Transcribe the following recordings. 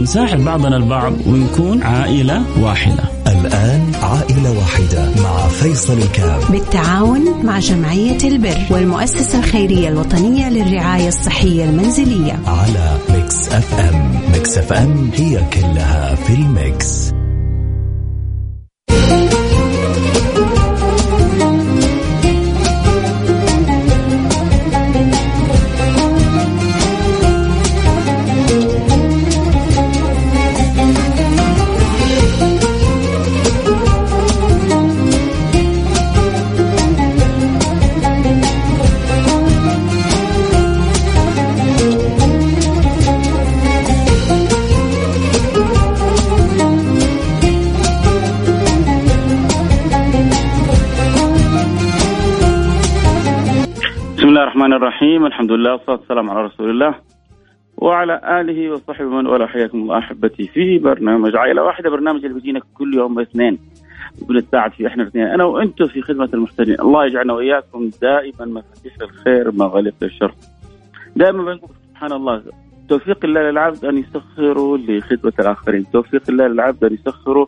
نساعد بعضنا البعض ونكون عائلة واحدة. الآن عائلة واحدة مع فيصل الكاف بالتعاون مع جمعية البر والمؤسسة الخيرية الوطنية للرعاية الصحية المنزلية. على Mix FM. Mix FM هي كلها في ال mix. الحمد لله والصلاة والسلام على رسول الله وعلى آله وصحبه من والاه. حياكم الله أحبتي في برنامج عائلة واحدة برنامج اللي بيجينا كل يوم اثنين بنتساعد فيه إحنا الاثنين أنا وأنتم في خدمة المحتاجين الله يجعلنا وإياكم دائما مفاتيح الخير مغاليق للشر. دائما بنقول سبحان الله توفيق الله للعبد أن يسخره لخدمة الآخرين توفيق الله للعبد أن يسخره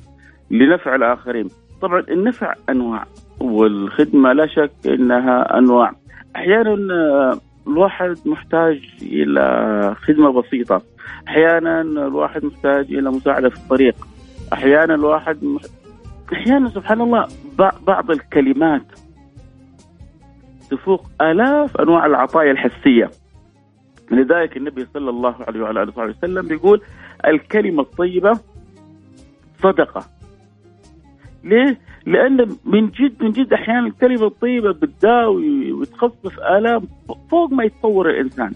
لنفع الآخرين. طبعا النفع أنواع والخدمة لا شك إنها أنواع. أحيانا آه، الواحد محتاج إلى خدمة بسيطة. أحيانا الواحد محتاج إلى مساعدة في الطريق. أحيانا الواحد مح... أحيانا سبحان الله بع- بعض الكلمات تفوق آلاف أنواع العطايا الحسية. لذلك النبي صلى الله عليه وعلى آله وصحبه وسلم بيقول الكلمة الطيبة صدقة. ليه؟ لأن من جد من جد أحيانا الكلمة الطيبة بتداوي وتخفف آلام فوق ما يتصور الإنسان.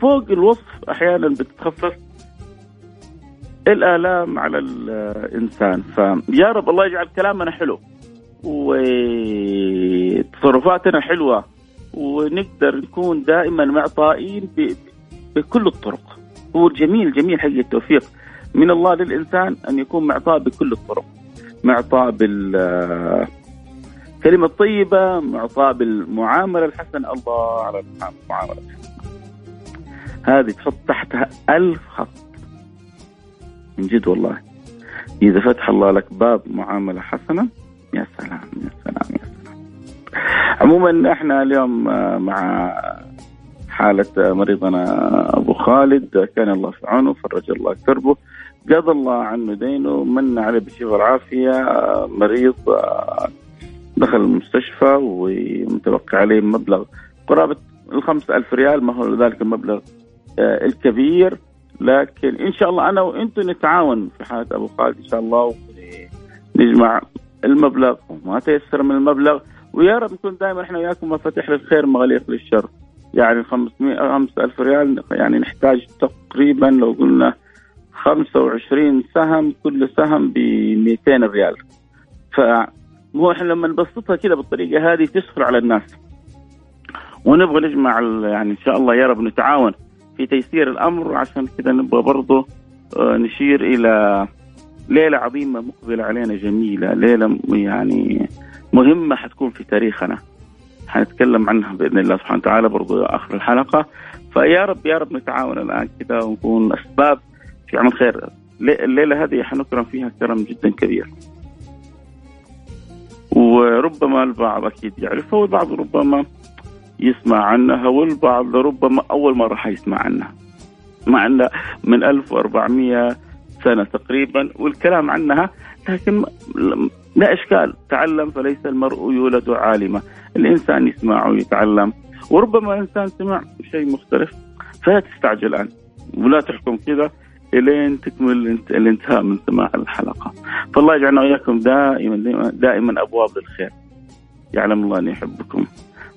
فوق الوصف أحيانا بتخفف الآلام على الإنسان. فيا رب الله يجعل كلامنا حلو وتصرفاتنا حلوة ونقدر نكون دائما معطائين بكل الطرق. هو جميل جميل حقيقة التوفيق. من الله للإنسان أن يكون معطاء بكل الطرق. معطاء بالكلمة الطيبة معطاء بالمعاملة الحسنة. الله على المعاملة الحسنة. هذه تحط تحتها ألف خط. من جد والله. إذا فتح الله لك باب معاملة حسنة يا سلام يا سلام يا سلام. عموما إحنا اليوم آه، مع حالة مريضنا أبو خالد كان الله في عونه فرج الله كربه. قضى الله عنه دينه من عليه بالشفاء والعافية مريض دخل المستشفى ومتوقع عليه مبلغ قرابة الخمسة ألف ريال ما هو ذلك المبلغ آه، الكبير. لكن إن شاء الله أنا وأنتم نتعاون في حالة أبو خالد إن شاء الله ونجمع المبلغ وما تيسر من المبلغ. ويا رب نكون دائما إحنا وياكم مفاتيح للخير مغاليق للشر. يعني 500 5000 ريال يعني نحتاج تقريبا لو قلنا 25 سهم كل سهم ب 200 ريال فهو إحنا لما نبسطها كده بالطريقة هذه تسهل على الناس. ونبغى نجمع يعني إن شاء الله يا رب نتعاون في تيسير الأمر عشان كده نبغى برضه آه، نشير إلى ليلة عظيمة مقبلة علينا جميلة ليلة يعني مهمة حتكون في تاريخنا. حنتكلم عنها بإذن الله سبحانه وتعالى برضو آخر الحلقة. فيا رب يا رب نتعاون الآن كذا ونكون أسباب في عمل خير. لي- الليلة هذه حنكرم فيها كرم جدا كبير. وربما البعض أكيد يعرفها والبعض ربما يسمع عنها والبعض ربما أول مرة حيسمع عنها. مع إن من 1400 سنة تقريبا والكلام عنها لكن لا إشكال. تعلم فليس المرء يولد عالما. الإنسان يسمع ويتعلم. وربما الانسان سمع شيء مختلف فلا تستعجل الآن. ولا تحكم كذا. إلين تكمل الانت- الانتهاء من سماع الحلقة. فالله يجعلنا وإياكم دائما دائما, أبواب للخير يعلم الله اني يحبكم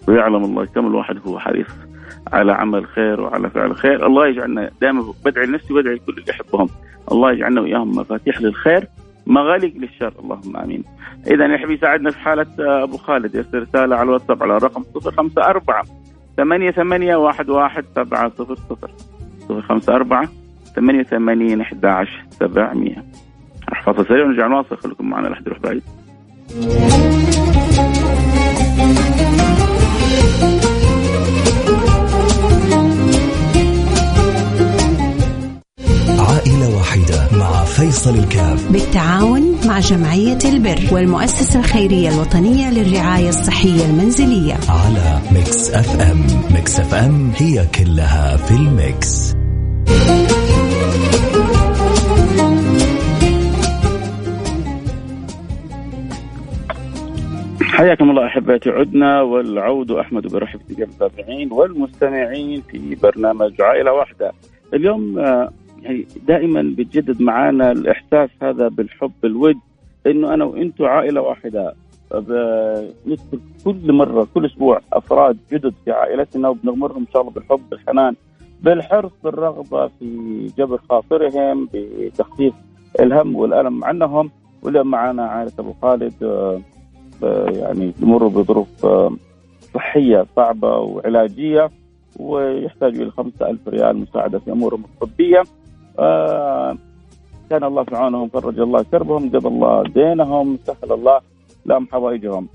ويعلم الله كم الواحد هو حريص على عمل خير وعلى فعل خير. الله يجعلنا دائما بدعي لنفسي وبدعي لكل اللي يحبهم. الله يجعلنا وإياهم مفاتيح للخير مغالق للشر. اللهم آمين. إذا يا حبيبي ساعدنا في حالة أبو خالد. يرسل رسالة على الواتساب على الرقم 054 ثمانية ثمانية واحد واحد سبعة صفر صفر. صفر خمسة أربعة ثمانية ثمانين أحد عشر سبعمية. فاصل سريع ونرجع نواصل. خليكم معنا لحد يروح بعيد. عائلة واحدة مع فيصل الكاف. بالتعاون مع جمعية البر والمؤسسة الخيرية الوطنية للرعاية الصحية المنزلية. على Mix FM. Mix FM هي كلها في ال mix. حياكم الله أحبتي عدنا والعود أحمد برحب المتابعين والمستمعين في برنامج عائلة واحدة. اليوم آه، يعني دائما بتجدد معانا الإحساس هذا بالحب بالود إنه أنا وأنتم عائلة واحدة ندخل كل مرة كل أسبوع أفراد جدد في عائلتنا وبنغمرهم إن شاء الله بالحب بالحنان بالحرص بالرغبة في جبر خاطرهم بتخفيف الهم والألم عنهم. واليوم معنا عائلة أبو خالد آه، آه، يعني يمروا بظروف آه، صحية صعبة وعلاجية ويحتاجوا إلى 5000 ريال مساعدة في أمورهم الطبية. كان الله في عونهم فرج الله كربهم قضى الله دينهم سهل الله لهم حوائجهم.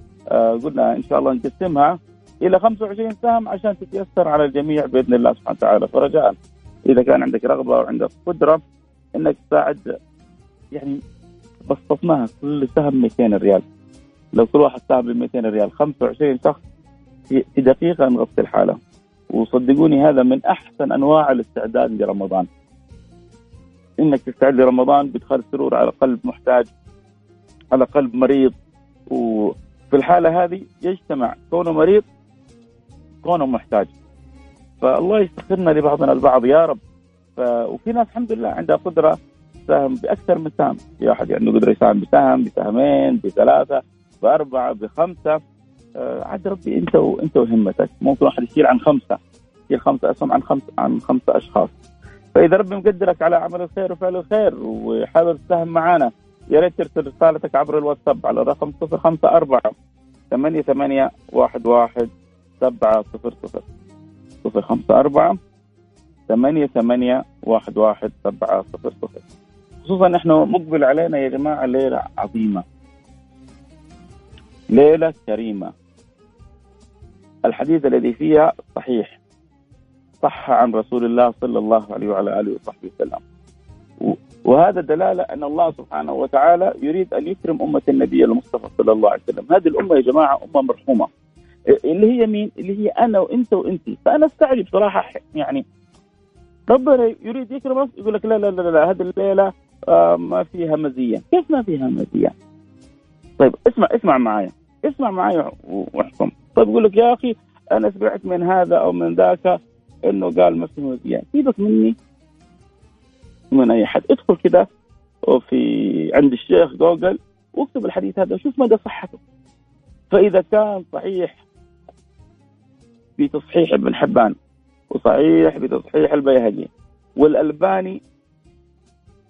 قلنا إن شاء الله نقسمها. إلى 25 سهم عشان تتيسر على الجميع بإذن الله سبحانه وتعالى. فرجاء إذا كان عندك رغبة وعندك قدرة إنك تساعد يعني بسطناها كل سهم 200 ريال. لو كل واحد ساهم ب 200 ريال 25 شخص في دقيقة نغطي الحالة. وصدقوني هذا من أحسن أنواع الاستعداد لرمضان. إنك تستعد لرمضان بإدخال السرور على قلب محتاج على قلب مريض. وفي الحالة هذه يجتمع كونه مريض كونه محتاج. فالله يسخرنا لبعضنا البعض يا رب. ف... وفي ناس الحمد لله عندها قدرة تساهم بأكثر من سهم. في احد عنده قدرة يساهم بسهم بسهمين بثلاثة بأربعة بخمسة. آه عاد ربي أنت وانت وهمتك. ممكن واحد يشيل عن خمسة يشيل خمسة أسهم عن خمسه عن خمسة أشخاص. فإذا ربي مقدرك على عمل الخير وفعل الخير وحابب تساهم معنا يا ريت ترسل رسالتك عبر الواتساب على الرقم 054 ثمانية ثمانية واحد واحد سبعة صفر صفر صفر خمسة أربعة ثمانية ثمانية واحد واحد سبعة صفر صفر. خصوصا نحن مقبل علينا يا جماعة ليلة عظيمة. ليلة كريمة. الحديث الذي فيها صحيح. صح عن رسول الله صلى الله عليه وعلى آله وصحبه وسلم. وهذا دلالة أن الله سبحانه وتعالى يريد أن يكرم أمة النبي المصطفى صلى الله عليه وسلم، هذه الأمة يا جماعة أمة مرحومة. اللي هي مين؟ اللي هي أنا وأنت وانت، فأنا استعجب صراحة يعني ربنا يريد يكرمك يقول لك لا لا لا لا هذه الليلة آه ما فيها مزية، كيف ما فيها مزية؟ طيب اسمع اسمع معايا، اسمع معايا واحكم، طيب يقول لك يا أخي أنا سمعت من هذا أو من ذاك إنه قال ما في مذيع سيبك مني. من أي حد. ادخل كده وفي عند الشيخ جوجل واكتب الحديث هذا وشوف مدى صحته. فإذا كان صحيح بتصحيح ابن حبان وصحيح بتصحيح البيهقي. والألباني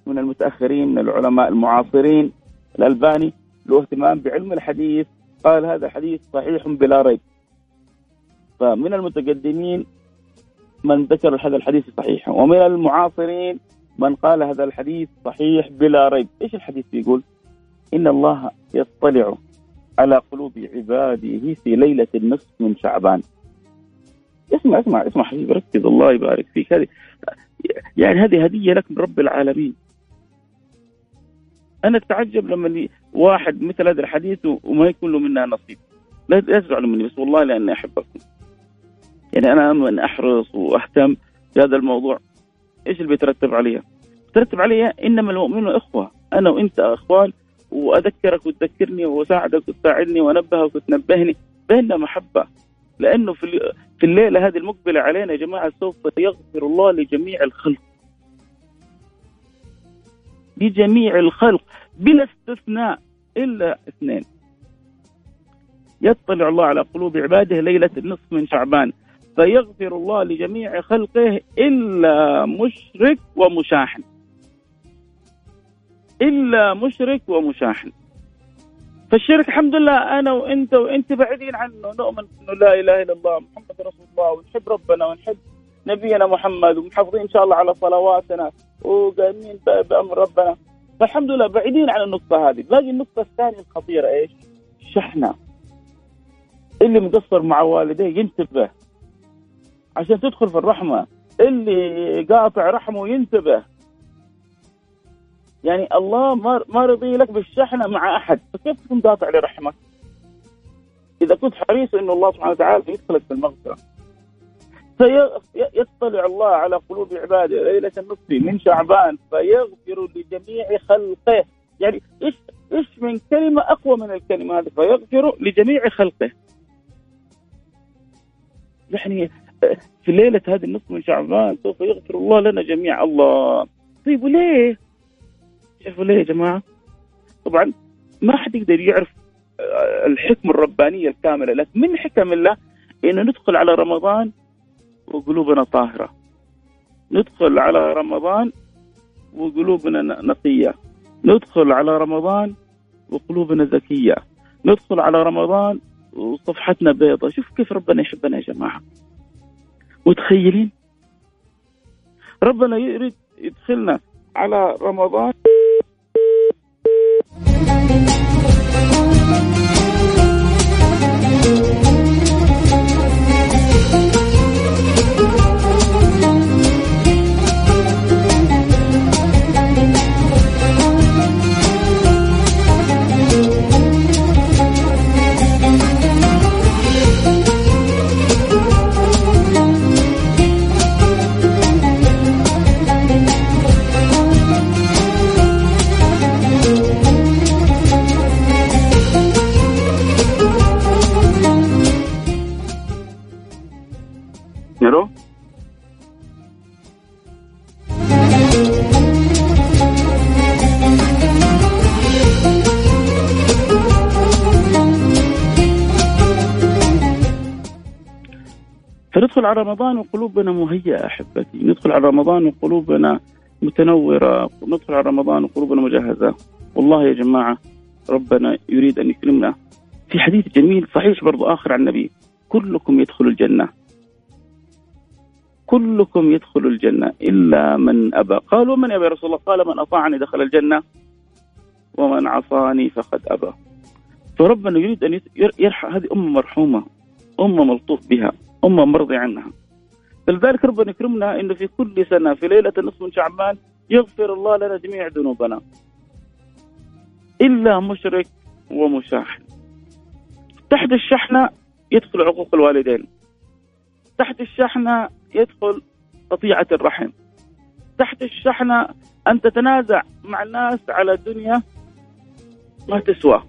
من المتأخرين من العلماء المعاصرين الألباني له اهتمام بعلم الحديث قال هذا الحديث صحيح بلا ريب. فمن المتقدمين من ذكر هذا الحديث صحيح ومن المعاصرين من قال هذا الحديث صحيح بلا ريب. إيش الحديث بيقول إن الله يطلع على قلوب عباده في ليلة النصف من شعبان. اسمع اسمع اسمع حبيبي ركز الله يبارك فيك. هذه يعني هذه هدية لك من رب العالمين. أنا أتعجب لما واحد مثل هذا الحديث وما يكون له منها نصيب. لا تزعلوا مني بس والله لأني أحبكم. يعني أنا من أحرص وأهتم بهذا الموضوع. إيش اللي بيترتب عليها؟ بيترتب عليها إنما المؤمنون إخوة. أنا وأنت أخوان وأذكرك وتذكرني وأساعدك وتساعدني وأنبهك وتنبهني. بيننا محبة. لأنه في في الليلة هذه المقبلة علينا يا جماعة سوف يغفر الله لجميع الخلق. لجميع الخلق بلا استثناء إلا اثنين. يطلع الله على قلوب عباده ليلة النصف من شعبان. فيغفر الله لجميع خلقه إلا مشرك ومشاحن. إلا مشرك ومشاحن. فالشرك الحمد لله أنا وأنت وأنت بعيدين عنه نؤمن أنه لا إله إلا الله محمد رسول الله ونحب ربنا ونحب نبينا محمد ومحافظين إن شاء الله على صلواتنا وقايمين بأمر ربنا. فالحمد لله بعيدين عن النقطة هذه. باقي النقطة الثانية الخطيرة إيش؟ الشحنة اللي مقصر مع والديه ينتبه. عشان تدخل في الرحمة اللي قاطع رحمه ينتبه. يعني الله ما ما رضي لك بالشحنة مع أحد. فكيف تكون قاطع لرحمك؟ إذا كنت حريص أن الله سبحانه وتعالى يدخلك في المغفرة. فيطلع الله على قلوب عباده. ليلة النصف من شعبان. فيغفر لجميع خلقه. يعني إيش إيش من كلمة أقوى من الكلمة هذه؟ فيغفر لجميع خلقه. يعني في ليلة هذه النصف من شعبان سوف يغفر الله لنا جميعا الله. طيب وليه؟ شوفوا ليه يا جماعة؟ طبعا ما حد يقدر يعرف آه، الحكمة الربانية الكاملة لكن من حكم الله إنه ندخل على رمضان وقلوبنا طاهرة. ندخل على رمضان وقلوبنا نقية. ندخل على رمضان وقلوبنا ذكية. ندخل على رمضان وصفحتنا بيضة. شوف كيف ربنا يحبنا يا جماعة. متخيلين؟ ربنا يريد يدخلنا على رمضان فندخل على رمضان وقلوبنا مهيئة أحبتي. ندخل على رمضان وقلوبنا متنورة. ندخل على رمضان وقلوبنا مجهزة. والله يا جماعة ربنا يريد أن يكرمنا. في حديث جميل صحيح برضو آخر عن النبي. كلكم يدخل الجنة. كلكم يدخل الجنة. إلا من أبى. قالوا من أبى رسول الله؟ قال من أطاعني دخل الجنة. ومن عصاني فقد أبى. فربنا يريد أن يرحم هذه أمة مرحومة. أمة ملطوف بها. أمة مرضي عنها. فلذلك ربنا يكرمنا أنه في كل سنة في ليلة النصف من شعبان يغفر الله لنا جميع ذنوبنا. إلا مشرك ومشاحن. تحت الشحنة يدخل عقوق الوالدين. تحت الشحنة يدخل قطيعة الرحم. تحت الشحنة أن تتنازع مع الناس على الدنيا ما تسوى.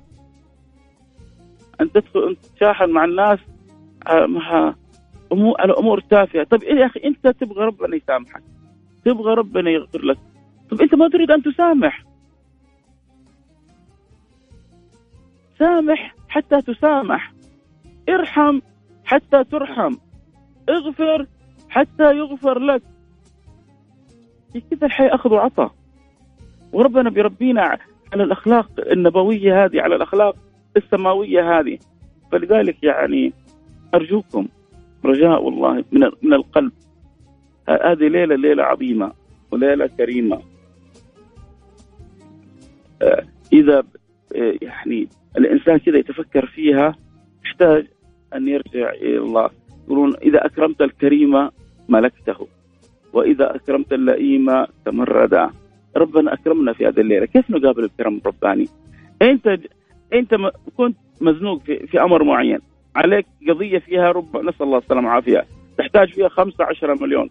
أن تدخل أن تتشاحن مع الناس آه، أمور على أمور تافهة. طيب إيه يا أخي أنت تبغى ربنا يسامحك. تبغى ربنا يغفر لك. طيب أنت ما تريد أن تسامح. سامح حتى تسامح. ارحم حتى ترحم. اغفر حتى يغفر لك. كذا الحياة أخذ وعطاء؟ وربنا بيربينا على الأخلاق النبوية هذه على الأخلاق السماوية هذه. فلذلك يعني أرجوكم رجاء والله من من القلب. هذه ليلة ليلة عظيمة وليلة كريمة. آه، إذا آه، يعني الإنسان كذا يتفكر فيها يحتاج أن يرجع إلى الله. يقولون إذا أكرمت الكريم ملكته وإذا أكرمت اللئيم تمردا. ربنا أكرمنا في هذه الليلة. كيف نقابل الكرم الرباني؟ أنت أنت كنت مزنوق في, في أمر معين. عليك قضية فيها رب نسأل الله السلامة والعافية. تحتاج فيها 15 مليون.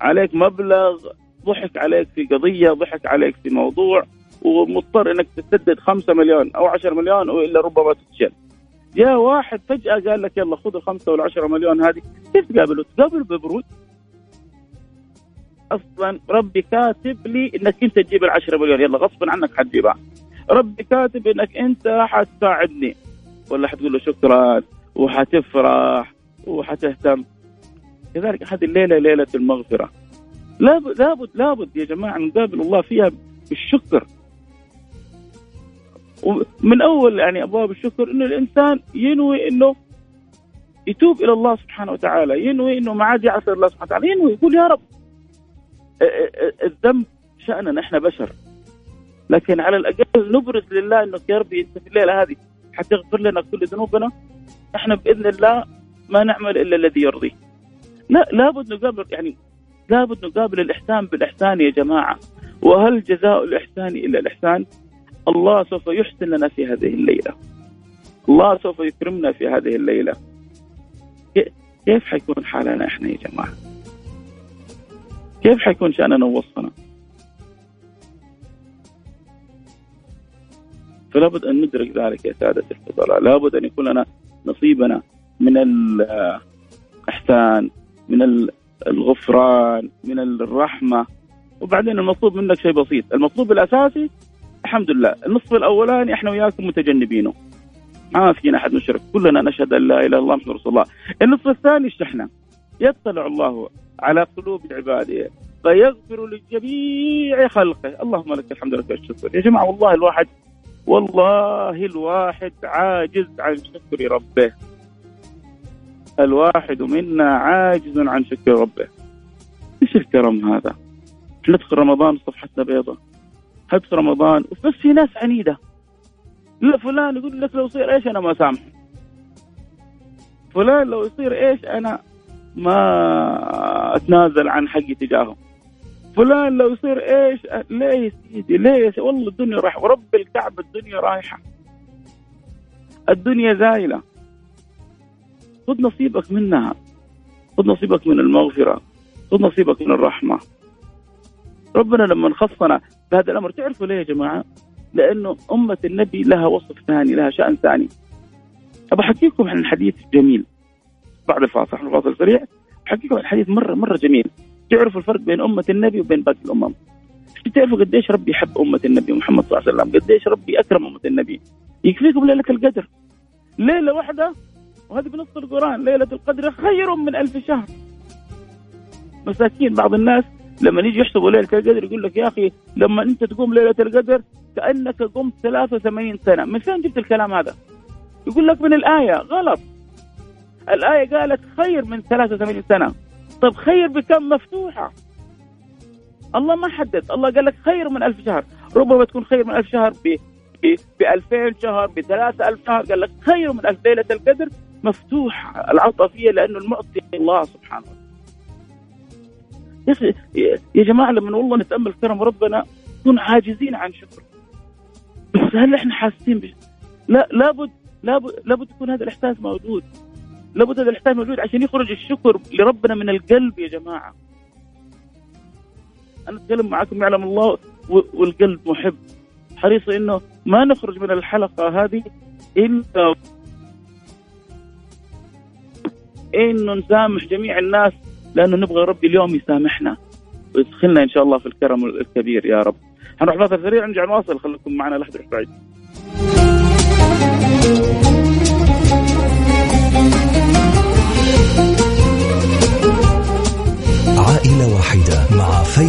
عليك مبلغ ضحك عليك في قضية ضحك عليك في موضوع ومضطر إنك تسدد 5 مليون أو 10 مليون وإلا ربما تتشل. جاء واحد فجأة قال لك يلا خذ الخمسة والعشرة مليون هذه. كيف تقابله؟ تقابله ببرود. أصلا ربي كاتب لي إنك أنت تجيب العشرة مليون. يلا غصبا عنك حتجيبها. ربي كاتب إنك أنت حتساعدني ولا حتقول له شكرا وحتفرح وحتهتم. كذلك هذه الليلة ليلة المغفرة. لابد لابد لابد يا جماعة نقابل الله فيها بالشكر. ومن أول يعني أبواب الشكر إنه الإنسان ينوي إنه يتوب إلى الله سبحانه وتعالى ينوي إنه ما عاد يعصي الله سبحانه وتعالى ينوي يقول يا رب الذنب شأننا إحنا بشر. لكن على الأقل نبرز لله إنه يا ربي أنت في الليلة هذه حتغفر لنا كل ذنوبنا إحنا بإذن الله ما نعمل إلا الذي يرضيه لا لابد نقابل يعني لابد نقابل الإحسان بالإحسان يا جماعة. وهل جزاء الإحسان إلا الإحسان؟ الله سوف يحسن لنا في هذه الليلة. الله سوف يكرمنا في هذه الليلة. كيف حيكون حالنا إحنا يا جماعة؟ كيف حيكون شأننا ووصفنا؟ فلا بد أن ندرك ذلك يا سادة الفضلاء. لابد أن يكون لنا نصيبنا من الإحسان من الغفران من الرحمة. وبعدين المطلوب منك شيء بسيط. المطلوب الأساسي الحمد لله النصف الأولاني إحنا وياكم متجنبينه. ما فينا أحد نشرك. كلنا نشهد أن لا إله إلا الله محمد رسول الله. النصف الثاني اشتحنا يطلع الله على قلوب عباده فيغفر لجميع خلقه. اللهم لك الحمد لك الشكر. يا جماعة والله الواحد والله الواحد عاجز عن شكر ربه. الواحد منا عاجز عن شكر ربه. إيش الكرم هذا؟ ندخل رمضان صفحتنا بيضة؟ ندخل رمضان؟ بس في ناس عنيدة. لا فلان يقول لك لو يصير إيش أنا ما سامح. فلان لو يصير إيش أنا ما أتنازل عن حقي تجاهه فلان لو يصير إيش؟ ليه يا سيدي ليه والله الدنيا رايحة. ورب الكعبه الدنيا رايحة. الدنيا زايلة. خذ نصيبك منها. خذ نصيبك من المغفرة. خذ نصيبك من الرحمة. ربنا لما خصنا بهذا الأمر تعرفوا ليه يا جماعة؟ لأنه أمة النبي لها وصف ثاني لها شأن ثاني. ابى أحكيكم عن حديث جميل. بعد الفاصل الفاصل سريع. أحكيكم عن حديث مرة مرة جميل. تعرفوا الفرق بين أمة النبي وبين باقي الأمم. تعرفوا قديش ربي يحب أمة النبي محمد صلى الله عليه وسلم قديش ربي أكرم أمة النبي. يكفيكم ليلة القدر. ليلة واحدة وهذه بنص القرآن ليلة القدر خير من ألف شهر. مساكين بعض الناس لما يجي يحسبوا ليلة القدر يقول لك يا أخي لما أنت تقوم ليلة القدر كأنك قمت 83 سنة. من فين جبت الكلام هذا؟ يقول لك من الآية. غلط. الآية قالت خير من 83 سنة. طيب خير بكم مفتوحة؟ الله ما حدد الله قال لك خير من ألف شهر. ربما تكون خير من ألف شهر ب ب 2000 شهر ب 3000 شهر قال لك خير من ألف ليلة القدر مفتوح العطفية لأنه المعطي الله سبحانه يا يا جماعة لما والله نتأمل كرم ربنا نكون عاجزين عن شكر بس هل إحنا حاسين بش... لا لابد لابد لابد يكون هذا الإحساس موجود. لابد هذا الاحسان موجود عشان يخرج الشكر لربنا من القلب يا جماعة. أنا أتكلم معكم يعلم الله والقلب محب. حريص إنه ما نخرج من الحلقة هذه إلا انه نسامح جميع الناس لأنه نبغى ربي اليوم يسامحنا. ويدخلنا إن شاء الله في الكرم الكبير يا رب. هنروح فاصل سريع نرجع نواصل. خليكم معنا تروح بعيد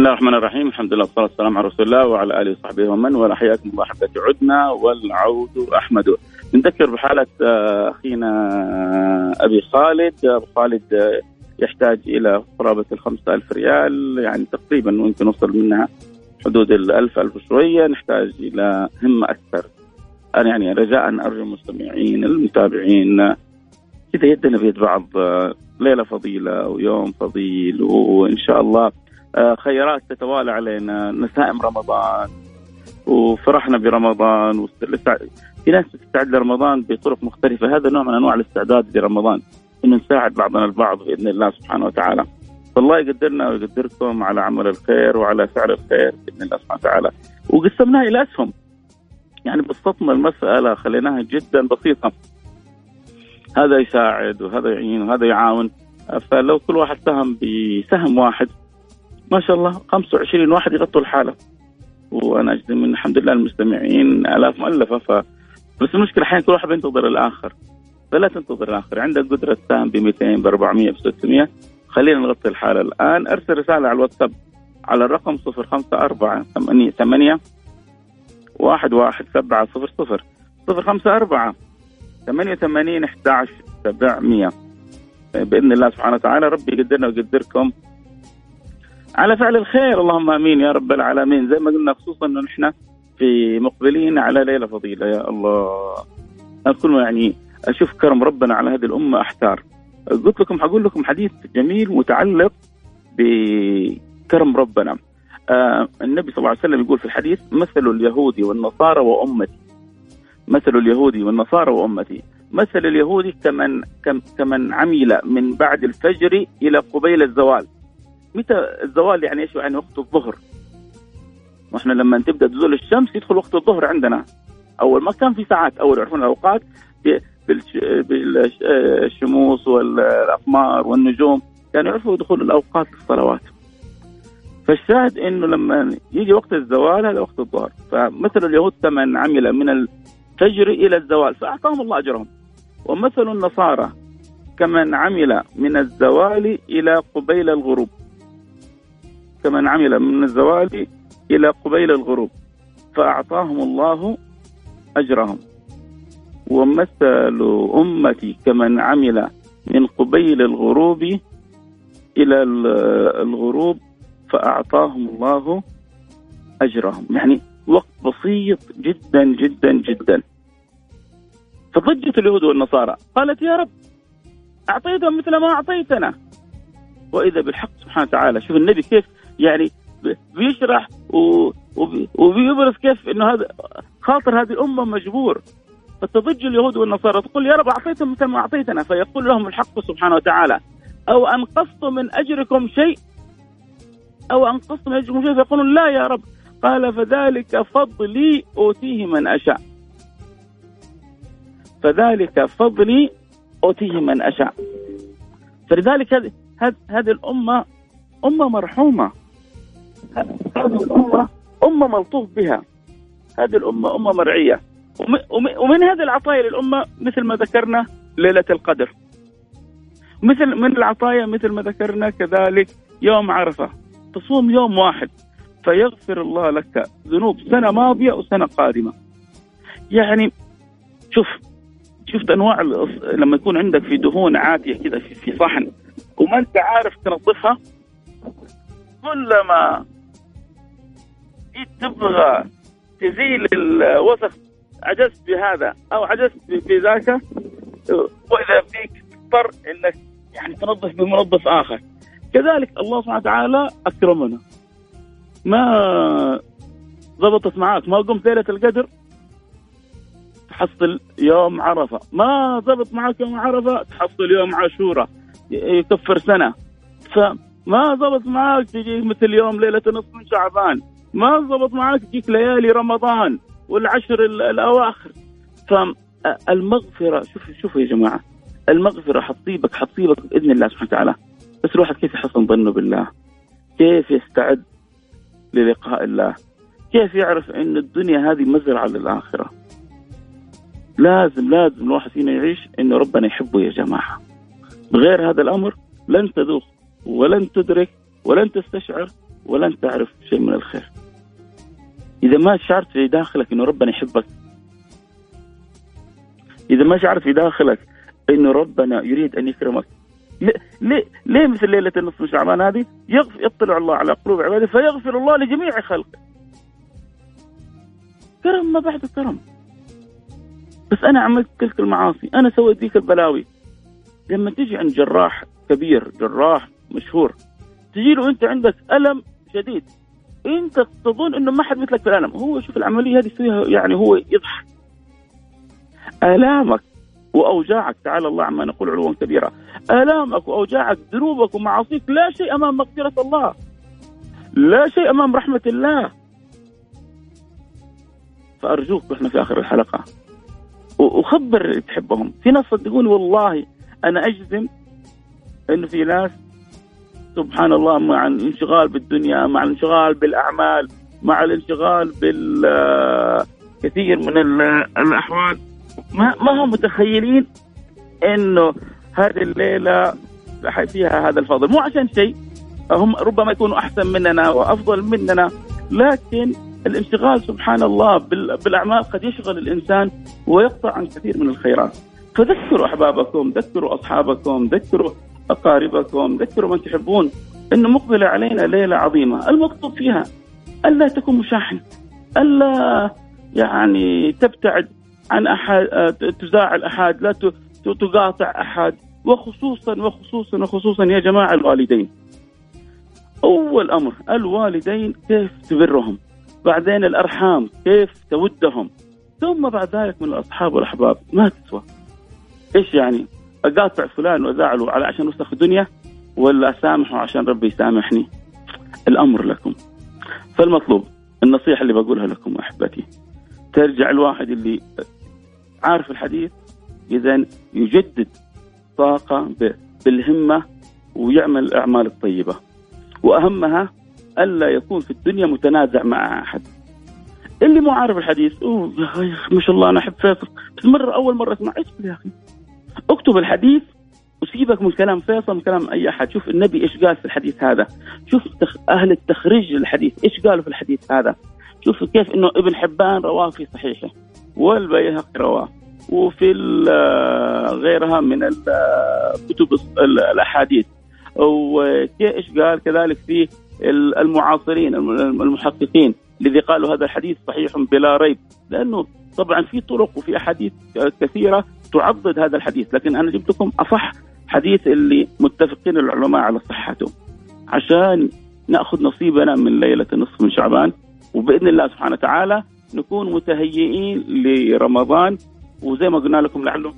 الله الرحمن الرحيم. الحمد لله والصلاة والسلام على رسول الله وعلى آله وصحبه ومن ولا حياكم الله أحبتي عدنا والعود أحمد. نذكر بحالة آه، أخينا أبي خالد. أبو خالد آه، يحتاج إلى قرابة الخمسة ألف ريال يعني تقريبا ممكن نوصل منها حدود الألف ألف شوية نحتاج إلى همة أكثر. أنا يعني رجاء أرجو المستمعين المتابعين. كذا يدنا بيد بعض آه، ليلة فضيلة ويوم فضيل وإن شاء الله خيرات تتوالى علينا. نسائم رمضان وفرحنا برمضان في ناس تستعد لرمضان بطرق مختلفة. هذا نوع من أنواع الاستعداد لرمضان انه نساعد بعضنا البعض بإذن الله سبحانه وتعالى. فالله يقدرنا ويقدركم على عمل الخير وعلى فعل الخير بإذن الله سبحانه وتعالى. وقسمناها إلى أسهم. يعني بسطنا المسألة خليناها جدا بسيطه هذا يساعد وهذا يعين وهذا يعاون. فلو كل واحد سهم بسهم واحد ما شاء الله 25 واحد يغطوا الحالة. وأنا اجزم من الحمد لله المستمعين آلاف مؤلفة ف بس المشكلة أحيانا كل واحد بينتظر الآخر. فلا تنتظر الآخر. عندك قدرة تساهم ب 200 ب 400 ب 600 خلينا نغطي الحالة الآن. أرسل رسالة على الواتساب على الرقم 054 8 8 واحد واحد سبعة صفر صفر. صفر خمسة أربعة ثمانية وثمانين أحد سبعمية. بإذن الله سبحانه وتعالى ربي يقدرنا ويقدركم. على فعل الخير. اللهم آمين يا رب العالمين. زي ما قلنا خصوصا إنه نحن في مقبلين على ليلة فضيلة. يا الله. أنا كل ما يعني أشوف كرم ربنا على هذه الأمة أحتار. قلت لكم حقول لكم حديث جميل متعلق بكرم ربنا. آه النبي صلى الله عليه وسلم يقول في الحديث مثل اليهود والنصارى وأمتي. مثل اليهود والنصارى وأمتي. مثل اليهود كمن كمن عمل من بعد الفجر إلى قبيل الزوال. متى الزوال يعني إيش يعني وقت الظهر؟ وإحنا لما تبدأ تزول الشمس يدخل وقت الظهر عندنا. أول ما كان في ساعات أول يعرفون الأوقات بالشموس والأقمار والنجوم كانوا يعرفوا دخول الأوقات للصلوات فالشاهد إنه لما يجي وقت الزوال هذا وقت الظهر. فمثل اليهود كمن عمل من الفجر إلى الزوال فأعطاهم الله أجرهم. ومثل النصارى كمن عمل من الزوال إلى قبيل الغروب. كمن عمل من الزوال إلى قبيل الغروب فأعطاهم الله أجرهم. ومثل أمتي كمن عمل من قبيل الغروب إلى الغروب فأعطاهم الله أجرهم. يعني وقت بسيط جدا جدا جدا. فضجت اليهود والنصارى. قالت يا رب أعطيتهم مثل ما أعطيتنا. وإذا بالحق سبحانه وتعالى شوف النبي كيف يعني بيشرح وبيبرز كيف إنه هذا خاطر هذه الامه مجبور. فتضج اليهود والنصارى تقول يا رب أعطيتهم مثل ما أعطيتنا. فيقول لهم الحق سبحانه وتعالى. أو أنقصت من أجركم شيء؟ أو أنقصت من أجركم شيء؟ فيقولون لا يا رب. قال فذلك فضلي أوتيه من أشاء. فذلك فضلي أوتيه من أشاء. فلذلك هذه هذه الأمة أمة مرحومة. هذه الأمة أمة ملطوف بها. هذه الأمة أمة مرعية. ومن هذه العطايا للأمة مثل ما ذكرنا ليلة القدر. مثل من العطايا مثل ما ذكرنا كذلك يوم عرفة. تصوم يوم واحد. فيغفر الله لك ذنوب سنة ماضية وسنة قادمة. يعني شوف شفت أنواع لما يكون عندك في دهون عاتيه كذا في صحن وما أنت عارف تنظفها كلما تبغى تزيل الوسخ عجزت بهذا أو عجزت بذاك وإذا فيك تضطر إنك يعني تنظف بمنظف آخر. كذلك الله سبحانه وتعالى أكرمنا. ما ضبطت معك ما قمت ليلة القدر تحصل يوم عرفة. ما ضبط معك يوم عرفة تحصل يوم عاشوراء يكفر سنة. فما ضبط معك تجي مثل يوم ليلة نصف من شعبان. ما ضبط معك تجيك ليالي رمضان والعشر الأواخر. فالمغفره شوف شوفوا يا جماعة. المغفرة حتصيبك حتصيبك بإذن الله سبحانه وتعالى. بس الواحد كيف يحسن ظنه بالله؟ كيف يستعد للقاء الله؟ كيف يعرف إن الدنيا هذه مزرعة للآخرة؟ لازم لازم الواحد فينا يعيش إنه ربنا يحبه يا جماعة. بغير هذا الأمر لن تذوق ولن تدرك ولن تستشعر ولن تعرف شيء من الخير. إذا ما شعرت في داخلك إنه ربنا يحبك إذا ما شعرت في داخلك إنه ربنا يريد أن يكرمك ليه ليه مثل ليلة النصف من شعبان هذه؟ يطلع الله على قلوب عباده فيغفر الله لجميع خلقه. كرم ما بعد كرم. بس أنا عملت تلك المعاصي أنا سويت ذيك البلاوي. لما تجي عند جراح كبير جراح مشهور. تجي له أنت عندك ألم شديد. أنت تظن إنه ما حد مثلك في العالم هو شوف العملية هذه يسويها يعني هو يضحك. آلامك وأوجاعك تعالى الله عما نقول علوا كبيرا. آلامك وأوجاعك ذنوبك ومعاصيك لا شيء أمام مغفرة الله. لا شيء أمام رحمة الله. فأرجوك إحنا في آخر الحلقة. وخبر اللي تحبهم. في ناس صدقوني والله أنا أجزم إنه في ناس سبحان الله مع الانشغال بالدنيا مع الانشغال بالأعمال مع الانشغال بالكثير من الأحوال. ما ما هم متخيلين إنه هذه الليلة فيها هذا الفضل. مو عشان شيء هم ربما يكونوا أحسن مننا وأفضل مننا لكن الانشغال سبحان الله بالأعمال قد يشغل الإنسان ويقطع عن كثير من الخيرات. فذكروا أحبابكم ذكروا أصحابكم ذكروا أقاربكم ذكروا من تحبون. إنه مقبلة علينا ليلة عظيمة. المقصود فيها ألا تكون مشاحن. ألا يعني تبتعد عن أحد تزاعل أحد لا تقاطع أحد. وخصوصا وخصوصا وخصوصا يا جماعة الوالدين. أول أمر الوالدين كيف تبرهم؟ بعدين الأرحام كيف تودهم؟ ثم بعد ذلك من الأصحاب والأحباب ما تسوى. إيش يعني؟ اقاطع فلان وازعله على عشان وسخ الدنيا ولا اسامحه عشان ربي يسامحني؟ الأمر لكم. فالمطلوب النصيحة اللي بقولها لكم أحبتي ترجع الواحد اللي عارف الحديث إذا يجدد طاقة بالهمة ويعمل الأعمال الطيبة. وأهمها ألا يكون في الدنيا متنازع مع أحد. اللي مو عارف الحديث أوه يا أخي ما شاء الله أنا أحب فيصل. بس مره أول مرة أسمع إيش يا أخي؟ اكتب الحديث وسيبك من كلام فيصل من كلام أي أحد. شوف النبي إيش قال في الحديث هذا. شوف أهل التخريج للحديث إيش قالوا في الحديث هذا. شوف كيف إنه ابن حبان رواه في صحيحه والبيهقي رواه. وفي غيرها من كتب الأحاديث. وايش قال؟ كذلك في المعاصرين المحققين الذي قالوا هذا الحديث صحيح بلا ريب. لأنه طبعا في طرق وفي أحاديث كثيرة تعضد هذا الحديث لكن أنا جبت لكم أصح حديث اللي متفقين العلماء على صحته. عشان نأخذ نصيبنا من ليلة النصف من شعبان وبإذن الله سبحانه وتعالى نكون متهيئين لرمضان. وزي ما قلنا لكم لعله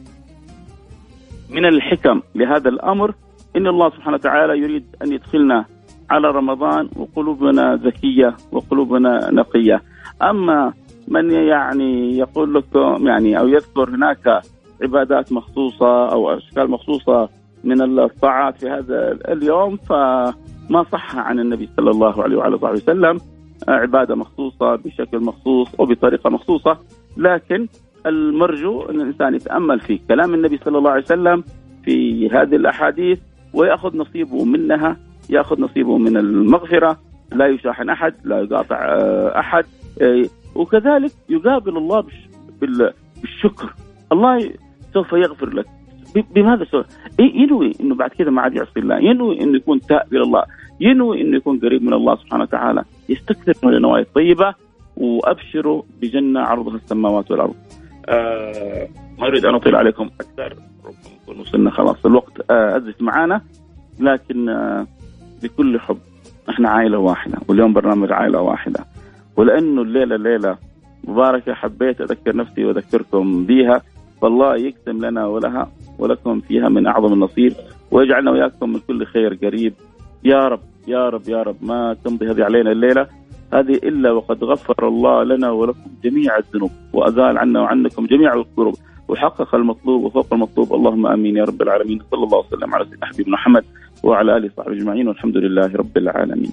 من الحكم لهذا الأمر إن الله سبحانه وتعالى يريد أن يدخلنا على رمضان وقلوبنا ذكية وقلوبنا نقية. أما من يعني يقول لكم يعني أو يذكر هناك عبادات مخصوصة أو أشكال مخصوصة من الطاعات في هذا اليوم فما صح عن النبي صلى الله عليه وعلى آله وسلم عبادة مخصوصة بشكل مخصوص وبطريقه مخصوصة. لكن المرجو أن الإنسان يتأمل في كلام النبي صلى الله عليه وسلم في هذه الأحاديث ويأخذ نصيبه منها يأخذ نصيبه من المغفرة لا يشاحن أحد لا يقاطع آه، أحد آه، وكذلك يقابل الله بالشكر. الله سوف يغفر لك. بماذا سوف؟ ينوي إنه بعد كذا ما عاد يعصي الله. ينوي إنه يكون تائب إلى الله. ينوي إنه يكون قريب من الله سبحانه وتعالى. يستكثر من النوايا الطيبة وابشروا بجنة عرضها السماوات والأرض. آه ما أريد أن أطيل عليكم أكثر. ربما نكون وصلنا خلاص الوقت. آه أزف معانا. لكن آه بكل حب إحنا عائلة واحدة واليوم برنامج عائلة واحدة. ولأنه الليلة ليلة مباركة حبيت أذكر نفسي وأذكركم بها فالله يقسم لنا ولها ولكم فيها من أعظم النصيب ويجعلنا واياكم من كل خير قريب. يا رب يا رب يا رب ما تمضي هذه علينا الليلة. هذه إلا وقد غفر الله لنا ولكم جميع الذنوب وأزال عنا وعنكم جميع الكروب وحقق المطلوب وفوق المطلوب. اللهم آمين يا رب العالمين. صلى الله وسلم على سيدنا حبيبنا محمد وعلى آله وصحبه أجمعين. والحمد لله رب العالمين.